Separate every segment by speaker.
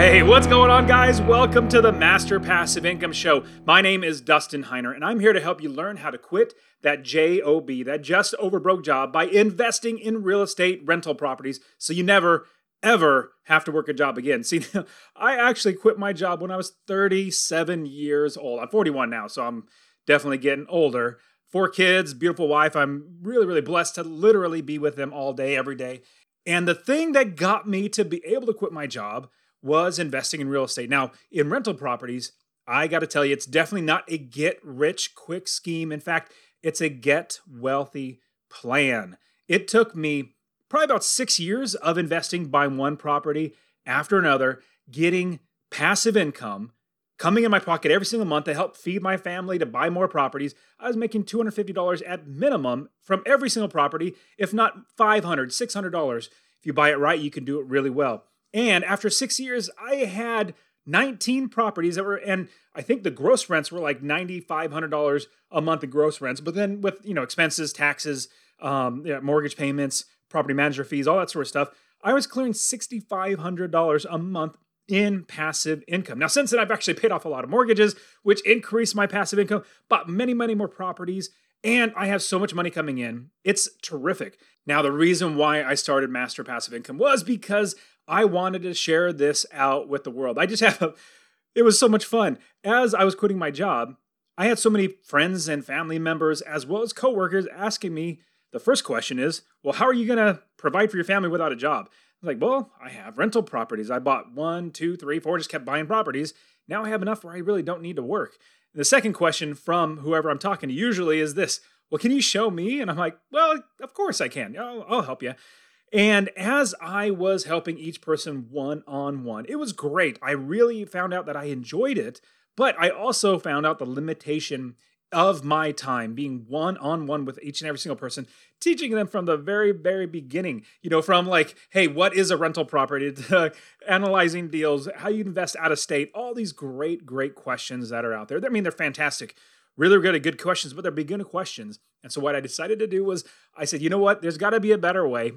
Speaker 1: Hey, what's going on, guys? Welcome to the Master Passive Income Show. My name is Dustin Heiner, and I'm here to help you learn how to quit that JOB, that just over broke job, by investing in real estate rental properties so you never, ever have to work a job again. See, I actually quit my job when I was 37 years old. I'm 41 now, so I'm definitely getting older. Four kids, beautiful wife. I'm really, really blessed to literally be with them all day, every day. And the thing that got me to be able to quit my job was investing in real estate. Now, in rental properties, I got to tell you, it's definitely not a get rich quick scheme. In fact, it's a get wealthy plan. It took me probably about six years of investing, buying one property after another, getting passive income coming in my pocket every single month to help feed my family, to buy more properties. I was making $250 at minimum from every single property, if not $500, $600. If you buy it right, you can do it really well. And after six years, I had 19 properties that were, and I think the gross rents were like $9,500 a month in gross rents. But then with, you know, expenses, taxes, um, yeah, mortgage payments, property manager fees, all that sort of stuff, I was clearing $6,500 a month in passive income. Now, since then, I've actually paid off a lot of mortgages, which increased my passive income, bought many, many more properties, and I have so much money coming in. It's terrific. Now, the reason why I started Master Passive Income was because I wanted to share this out with the world. I just have it was so much fun. As I was quitting my job, I had so many friends and family members, as well as coworkers, asking me the first question is, well, how are you going to provide for your family without a job? I was like, well, I have rental properties. I bought one, two, three, four, just kept buying properties. Now I have enough where I really don't need to work. And The second question from whoever I'm talking to usually is this Well, can you show me? And I'm like, Well, of course I can. I'll, I'll help you. And as I was helping each person one on one, it was great. I really found out that I enjoyed it, but I also found out the limitation of my time being one on one with each and every single person, teaching them from the very, very beginning, you know, from like, hey, what is a rental property to analyzing deals, how you invest out of state, all these great, great questions that are out there. I mean, they're fantastic. Really good, good questions, but they're beginner questions. And so what I decided to do was I said, you know what? There's got to be a better way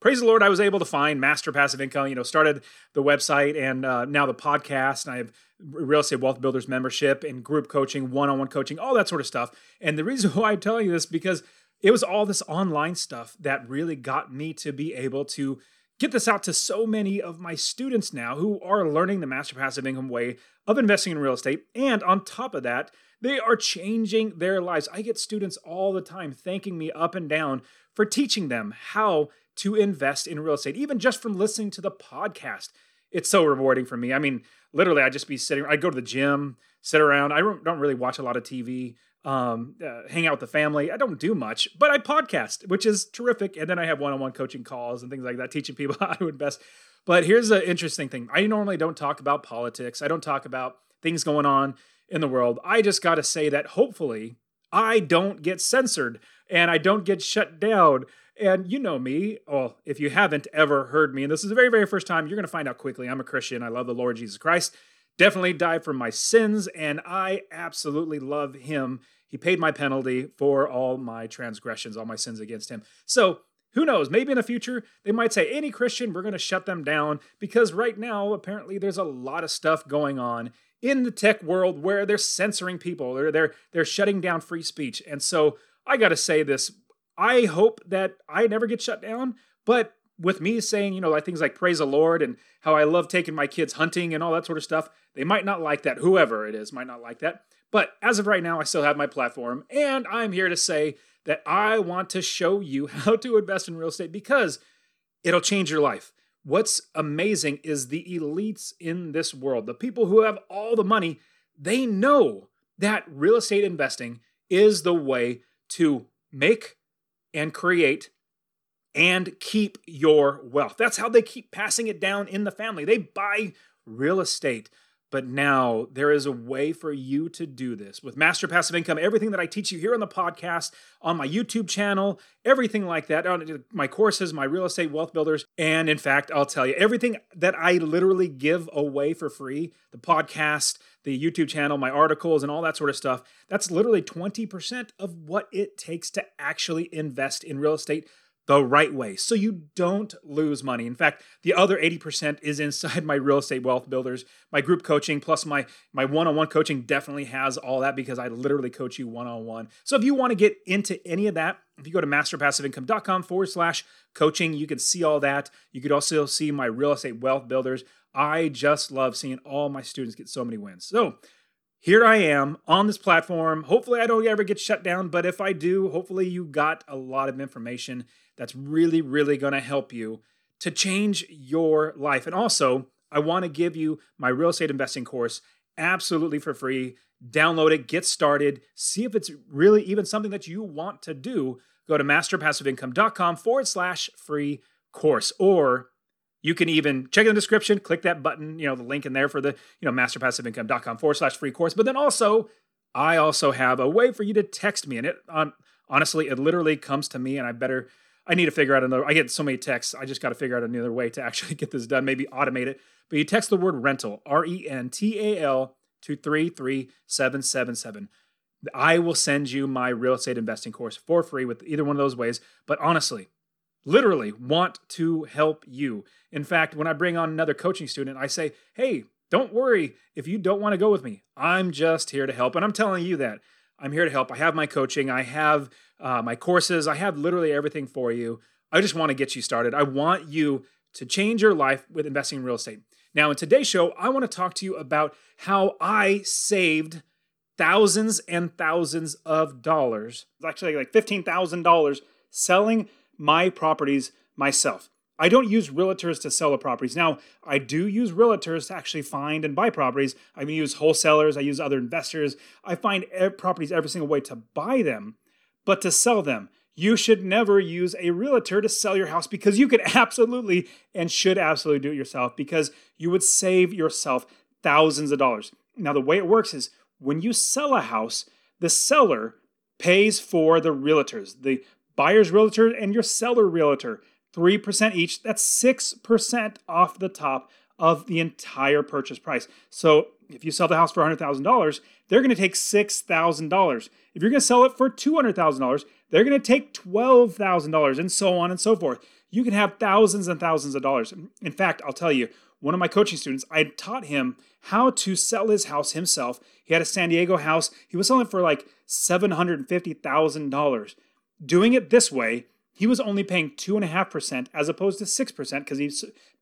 Speaker 1: praise the Lord, I was able to find Master Passive Income. You know, started the website and uh, now the podcast, and I have real estate wealth builders membership and group coaching, one-on-one coaching, all that sort of stuff. And the reason why I'm telling you this because it was all this online stuff that really got me to be able to get this out to so many of my students now who are learning the Master Passive Income way of investing in real estate. And on top of that, they are changing their lives. I get students all the time thanking me up and down for teaching them how to invest in real estate, even just from listening to the podcast. It's so rewarding for me. I mean, literally, I just be sitting, I go to the gym, sit around. I don't really watch a lot of TV, um, uh, hang out with the family. I don't do much, but I podcast, which is terrific. And then I have one on one coaching calls and things like that, teaching people how to invest. But here's the interesting thing I normally don't talk about politics, I don't talk about things going on in the world. I just got to say that hopefully I don't get censored and I don't get shut down and you know me, well, if you haven't ever heard me, and this is the very, very first time, you're going to find out quickly. I'm a Christian. I love the Lord Jesus Christ. Definitely died for my sins, and I absolutely love him. He paid my penalty for all my transgressions, all my sins against him. So, who knows? Maybe in the future, they might say, any Christian, we're going to shut them down because right now, apparently, there's a lot of stuff going on in the tech world where they're censoring people, they're, they're, they're shutting down free speech. And so, I got to say this I hope that I never get shut down. But with me saying, you know, like things like praise the Lord and how I love taking my kids hunting and all that sort of stuff, they might not like that. Whoever it is might not like that. But as of right now, I still have my platform, and I'm here to say that I want to show you how to invest in real estate because it'll change your life. What's amazing is the elites in this world, the people who have all the money, they know that real estate investing is the way to make and create and keep your wealth. That's how they keep passing it down in the family. They buy real estate But now there is a way for you to do this with Master Passive Income. Everything that I teach you here on the podcast, on my YouTube channel, everything like that, on my courses, my real estate wealth builders. And in fact, I'll tell you, everything that I literally give away for free the podcast, the YouTube channel, my articles, and all that sort of stuff that's literally 20% of what it takes to actually invest in real estate the right way so you don't lose money. In fact, the other 80% is inside my real estate wealth builders, my group coaching, plus my my one-on-one coaching definitely has all that because I literally coach you one-on-one. So if you want to get into any of that, if you go to masterpassiveincome.com forward slash coaching, you can see all that. You could also see my real estate wealth builders. I just love seeing all my students get so many wins. So here I am on this platform. Hopefully, I don't ever get shut down, but if I do, hopefully, you got a lot of information that's really, really going to help you to change your life. And also, I want to give you my real estate investing course absolutely for free. Download it, get started, see if it's really even something that you want to do. Go to masterpassiveincome.com forward slash free course. Or you can even check in the description, click that button, you know, the link in there for the, you know, masterpassiveincome.com forward slash free course. But then also, I also have a way for you to text me. And it, um, honestly, it literally comes to me, and I better I need to figure out another. I get so many texts. I just got to figure out another way to actually get this done. Maybe automate it. But you text the word rental, R E N T A L, to 33777. I will send you my real estate investing course for free with either one of those ways. But honestly, literally want to help you. In fact, when I bring on another coaching student, I say, hey, don't worry if you don't want to go with me. I'm just here to help. And I'm telling you that. I'm here to help. I have my coaching, I have uh, my courses, I have literally everything for you. I just want to get you started. I want you to change your life with investing in real estate. Now, in today's show, I want to talk to you about how I saved thousands and thousands of dollars, actually like $15,000, selling my properties myself. I don't use realtors to sell the properties. Now, I do use realtors to actually find and buy properties. I use wholesalers, I use other investors. I find properties every single way to buy them, but to sell them, you should never use a realtor to sell your house because you could absolutely and should absolutely do it yourself because you would save yourself thousands of dollars. Now, the way it works is when you sell a house, the seller pays for the realtors, the buyer's realtor and your seller realtor. 3% each. That's 6% off the top of the entire purchase price. So if you sell the house for $100,000, they're going to take $6,000. If you're going to sell it for $200,000, they're going to take $12,000 and so on and so forth. You can have thousands and thousands of dollars. In fact, I'll tell you, one of my coaching students, I taught him how to sell his house himself. He had a San Diego house. He was selling for like $750,000. Doing it this way, he was only paying 2.5% as opposed to 6% because he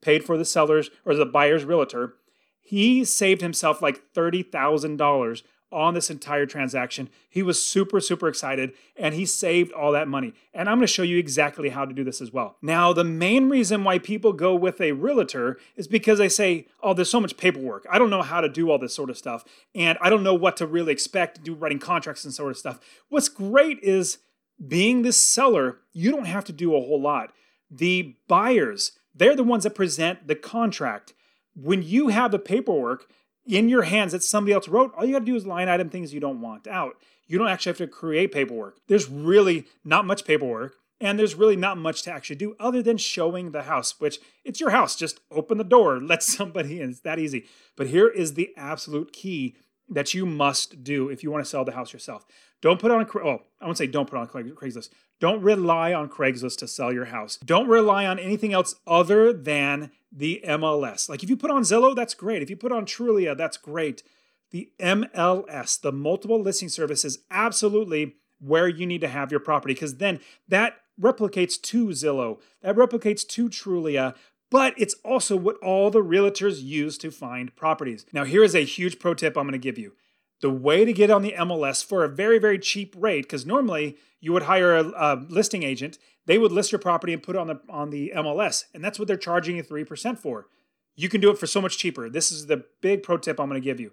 Speaker 1: paid for the seller's or the buyer's realtor. He saved himself like $30,000 on this entire transaction. He was super, super excited and he saved all that money. And I'm going to show you exactly how to do this as well. Now, the main reason why people go with a realtor is because they say, oh, there's so much paperwork. I don't know how to do all this sort of stuff. And I don't know what to really expect do writing contracts and sort of stuff. What's great is being the seller, you don't have to do a whole lot. The buyers, they're the ones that present the contract. When you have the paperwork in your hands that somebody else wrote, all you got to do is line item things you don't want out. You don't actually have to create paperwork. There's really not much paperwork, and there's really not much to actually do other than showing the house, which it's your house. Just open the door, let somebody in. It's that easy. But here is the absolute key that you must do if you want to sell the house yourself. Don't put on, a, oh, I won't say don't put on Craigslist. Don't rely on Craigslist to sell your house. Don't rely on anything else other than the MLS. Like if you put on Zillow, that's great. If you put on Trulia, that's great. The MLS, the multiple listing service, is absolutely where you need to have your property because then that replicates to Zillow, that replicates to Trulia, but it's also what all the realtors use to find properties. Now, here is a huge pro tip I'm going to give you. The way to get on the MLS for a very, very cheap rate, because normally you would hire a, a, listing agent, they would list your property and put it on the on the MLS, and that's what they're charging you three percent for. You can do it for so much cheaper. This is the big pro tip I'm going to give you.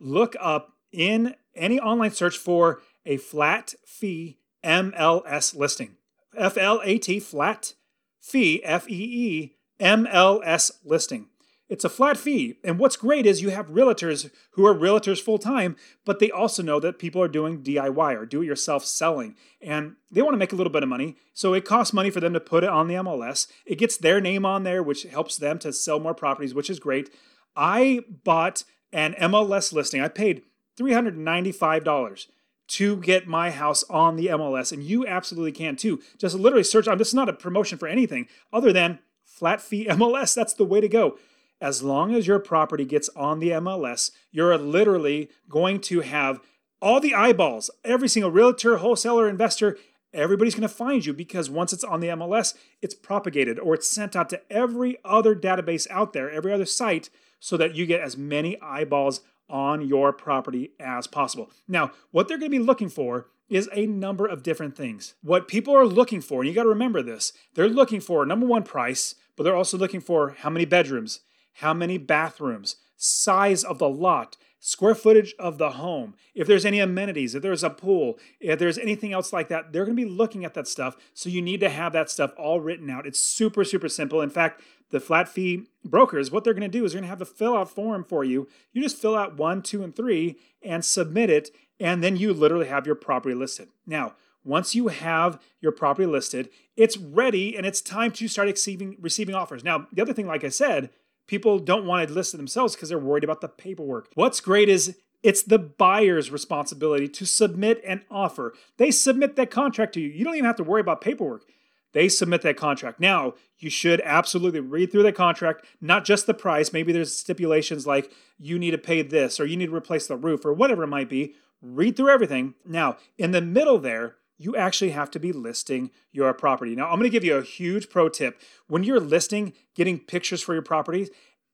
Speaker 1: Look up in any online search for a flat fee MLS listing. F L A T flat fee F E E MLS listing. It's a flat fee. And what's great is you have realtors who are realtors full time, but they also know that people are doing DIY or do it yourself selling. And they want to make a little bit of money. So it costs money for them to put it on the MLS. It gets their name on there, which helps them to sell more properties, which is great. I bought an MLS listing. I paid $395 to get my house on the MLS, and you absolutely can too. Just literally search this is not a promotion for anything other than flat fee MLS. That's the way to go. As long as your property gets on the MLS, you're literally going to have all the eyeballs, every single realtor, wholesaler, investor, everybody's going to find you because once it's on the MLS, it's propagated or it's sent out to every other database out there, every other site, so that you get as many eyeballs on your property as possible. Now, what they're going to be looking for is a number of different things. What people are looking for, and you got to remember this, they're looking for number one, price, but they're also looking for how many bedrooms, how many bathrooms, size of the lot, square footage of the home, if there's any amenities, if there's a pool, if there's anything else like that, they're going to be looking at that stuff. So you need to have that stuff all written out. It's super, super simple. In fact, the flat fee brokers, what they're going to do is they're going to have a fill out form for you. You just fill out one, two, and three and submit it. And then you literally have your property listed. Now, once you have your property listed, it's ready and it's time to start receiving, receiving offers. Now, the other thing, like I said, people don't want to list it themselves because they're worried about the paperwork. What's great is it's the buyer's responsibility to submit an offer. They submit that contract to you. You don't even have to worry about paperwork. They submit that contract. Now, you should absolutely read through that contract, not just the price. Maybe there's stipulations like you need to pay this or you need to replace the roof or whatever it might be. Read through everything. Now, in the middle there, you actually have to be listing your property. Now, I'm going to give you a huge pro tip. When you're listing, getting pictures for your properties,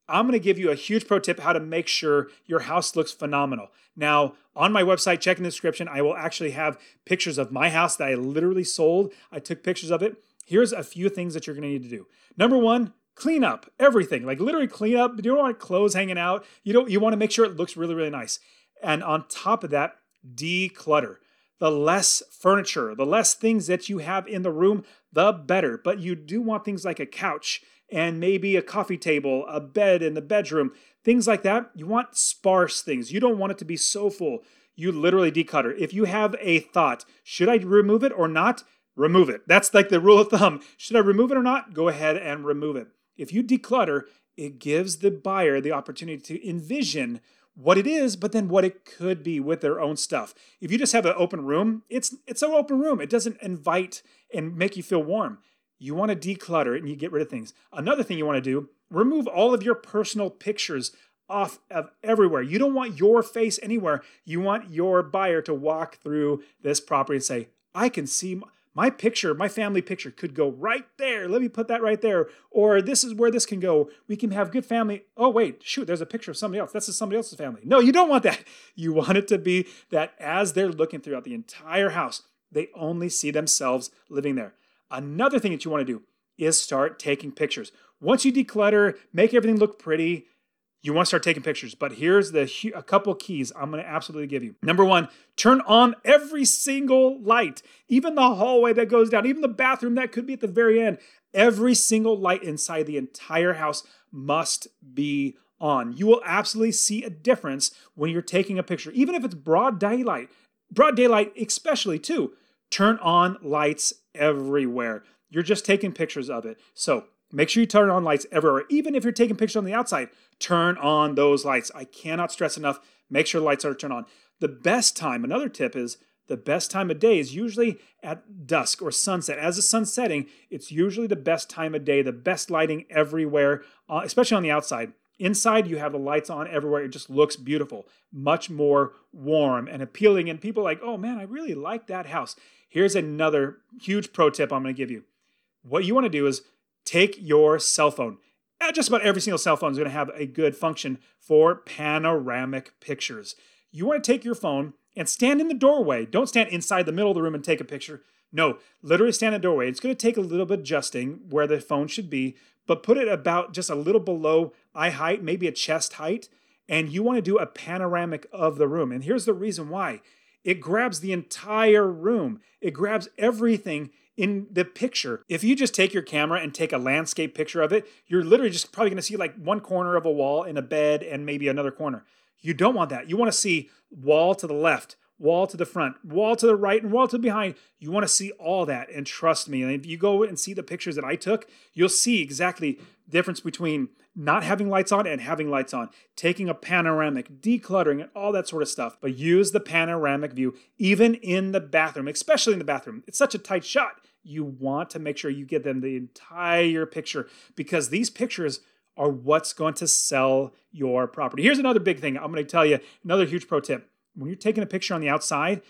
Speaker 1: I'm going to give you a huge pro tip how to make sure your house looks phenomenal. Now, on my website, check in the description, I will actually have pictures of my house that I literally sold. I took pictures of it. Here's a few things that you're going to need to do. Number one, clean up everything, like literally clean up. You don't want clothes hanging out. You don't. You want to make sure it looks really, really nice. And on top of that, declutter the less furniture, the less things that you have in the room, the better. But you do want things like a couch and maybe a coffee table, a bed in the bedroom, things like that. You want sparse things. You don't want it to be so full. You literally declutter. If you have a thought, should I remove it or not? Remove it. That's like the rule of thumb. Should I remove it or not? Go ahead and remove it. If you declutter, it gives the buyer the opportunity to envision what it is, but then what it could be with their own stuff. If you just have an open room, it's it's an open room. It doesn't invite and make you feel warm. You want to declutter it and you get rid of things. Another thing you want to do, remove all of your personal pictures off of everywhere. You don't want your face anywhere. You want your buyer to walk through this property and say, "I can see my picture, my family picture could go right there. Let me put that right there. Or this is where this can go. We can have good family. Oh, wait, shoot, there's a picture of somebody else. That's somebody else's family. No, you don't want that. You want it to be that as they're looking throughout the entire house, they only see themselves living there. Another thing that you want to do is start taking pictures. Once you declutter, make everything look pretty, you want to start taking pictures. But here's the a couple keys I'm going to absolutely give you. Number one, turn on every single light, even the hallway that goes down, even the bathroom that could be at the very end. Every single light inside the entire house must be on. You will absolutely see a difference when you're taking a picture, even if it's broad daylight. Broad daylight, especially too. Turn on lights everywhere. You're just taking pictures of it. So Make sure you turn on lights everywhere. Even if you're taking pictures on the outside, turn on those lights. I cannot stress enough. Make sure lights are turned on. The best time, another tip is the best time of day is usually at dusk or sunset. As the sun's setting, it's usually the best time of day, the best lighting everywhere, uh, especially on the outside. Inside, you have the lights on everywhere. It just looks beautiful, much more warm and appealing. And people like, oh man, I really like that house. Here's another huge pro tip I'm going to give you. What you want to do is take your cell phone. Uh, just about every single cell phone is going to have a good function for panoramic pictures. You want to take your phone and stand in the doorway. Don't stand inside the middle of the room and take a picture. No, literally stand in the doorway. It's going to take a little bit adjusting where the phone should be, but put it about just a little below eye height, maybe a chest height, and you want to do a panoramic of the room. And here's the reason why it grabs the entire room, it grabs everything in the picture. If you just take your camera and take a landscape picture of it, you're literally just probably going to see like one corner of a wall and a bed and maybe another corner. You don't want that. You want to see wall to the left, wall to the front, wall to the right, and wall to behind. You want to see all that. And trust me, if you go and see the pictures that I took, you'll see exactly the difference between not having lights on and having lights on, taking a panoramic, decluttering, and all that sort of stuff. But use the panoramic view even in the bathroom, especially in the bathroom. It's such a tight shot. You want to make sure you get them the entire picture because these pictures are what's going to sell your property. Here's another big thing I'm going to tell you, another huge pro tip. When you're taking a picture on the outside,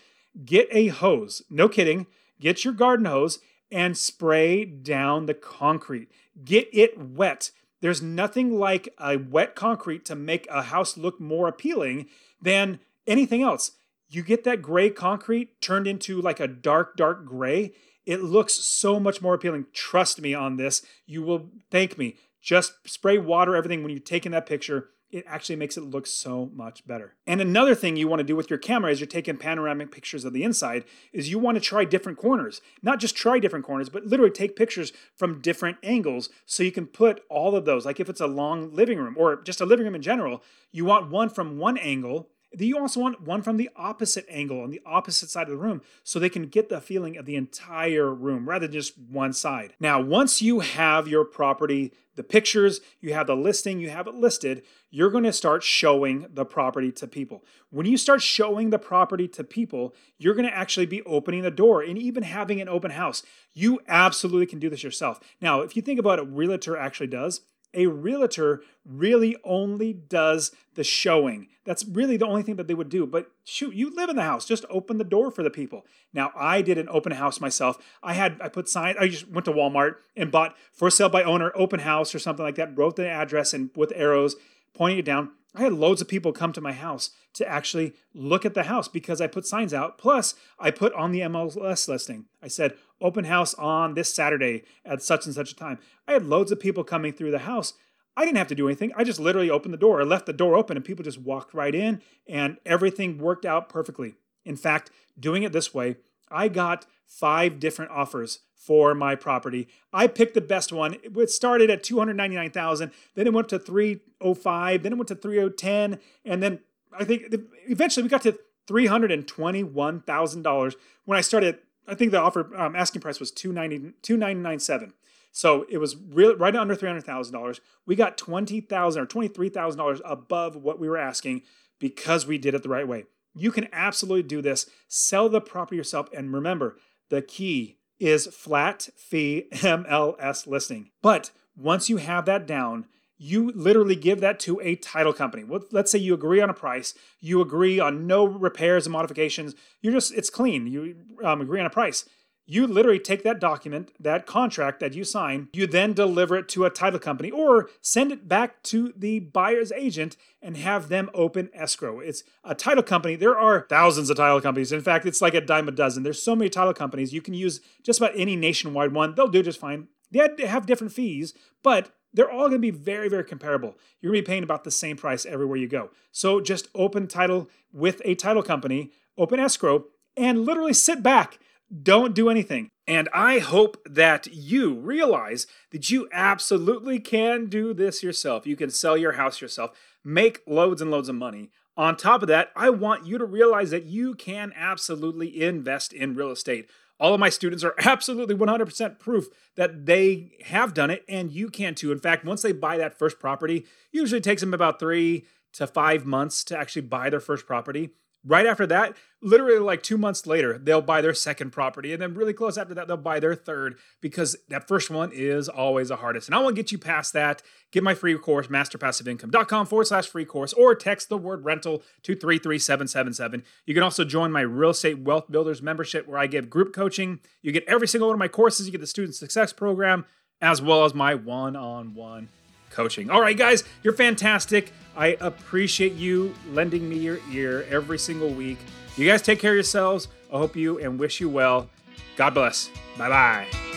Speaker 1: get a hose. No kidding. Get your garden hose and spray down the concrete. Get it wet. There's nothing like a wet concrete to make a house look more appealing than anything else. You get that gray concrete turned into like a dark, dark gray. It looks so much more appealing. Trust me on this. You will thank me. Just spray water everything when you're taking that picture it actually makes it look so much better. And another thing you want to do with your camera as you're taking panoramic pictures of the inside is you want to try different corners. Not just try different corners, but literally take pictures from different angles so you can put all of those. Like if it's a long living room or just a living room in general, you want one from one angle you also want one from the opposite angle on the opposite side of the room so they can get the feeling of the entire room rather than just one side. Now, once you have your property, the pictures, you have the listing, you have it listed, you're going to start showing the property to people. When you start showing the property to people, you're going to actually be opening the door and even having an open house. You absolutely can do this yourself. Now, if you think about what a realtor actually does, a realtor really only does the showing. That's really the only thing that they would do. But shoot, you live in the house, just open the door for the people. Now, I did an open house myself. I had I put sign I just went to Walmart and bought for sale by owner open house or something like that, wrote the address and with arrows pointing it down. I had loads of people come to my house to actually look at the house because I put signs out. Plus, I put on the MLS listing. I said, open house on this Saturday at such and such a time. I had loads of people coming through the house. I didn't have to do anything. I just literally opened the door. I left the door open and people just walked right in and everything worked out perfectly. In fact, doing it this way, I got five different offers for my property. I picked the best one. It started at 299,000, then it went to 305, then it went to 3010, and then I think eventually we got to $321,000 when I started I think the offer um, asking price was 290 2997. So it was really right under $300,000. We got 20,000 or $23,000 above what we were asking because we did it the right way. You can absolutely do this. Sell the property yourself and remember, the key is flat fee MLS listing. But once you have that down, you literally give that to a title company. Let's say you agree on a price, you agree on no repairs and modifications. You're just it's clean. You um, agree on a price. You literally take that document, that contract that you sign, you then deliver it to a title company or send it back to the buyer's agent and have them open escrow. It's a title company. There are thousands of title companies. In fact, it's like a dime a dozen. There's so many title companies. You can use just about any nationwide one. They'll do just fine. They have different fees, but they're all going to be very, very comparable. You're going to be paying about the same price everywhere you go. So just open title with a title company, open escrow, and literally sit back. Don't do anything. And I hope that you realize that you absolutely can do this yourself. You can sell your house yourself, make loads and loads of money. On top of that, I want you to realize that you can absolutely invest in real estate. All of my students are absolutely 100% proof that they have done it, and you can too. In fact, once they buy that first property, usually takes them about three to five months to actually buy their first property. Right after that, literally like two months later, they'll buy their second property. And then really close after that, they'll buy their third because that first one is always the hardest. And I want to get you past that. Get my free course, masterpassiveincome.com forward slash free course, or text the word rental to 33777. You can also join my real estate wealth builders membership where I give group coaching. You get every single one of my courses. You get the student success program as well as my one on one coaching. All right, guys, you're fantastic. I appreciate you lending me your ear every single week. You guys take care of yourselves. I hope you and wish you well. God bless. Bye bye.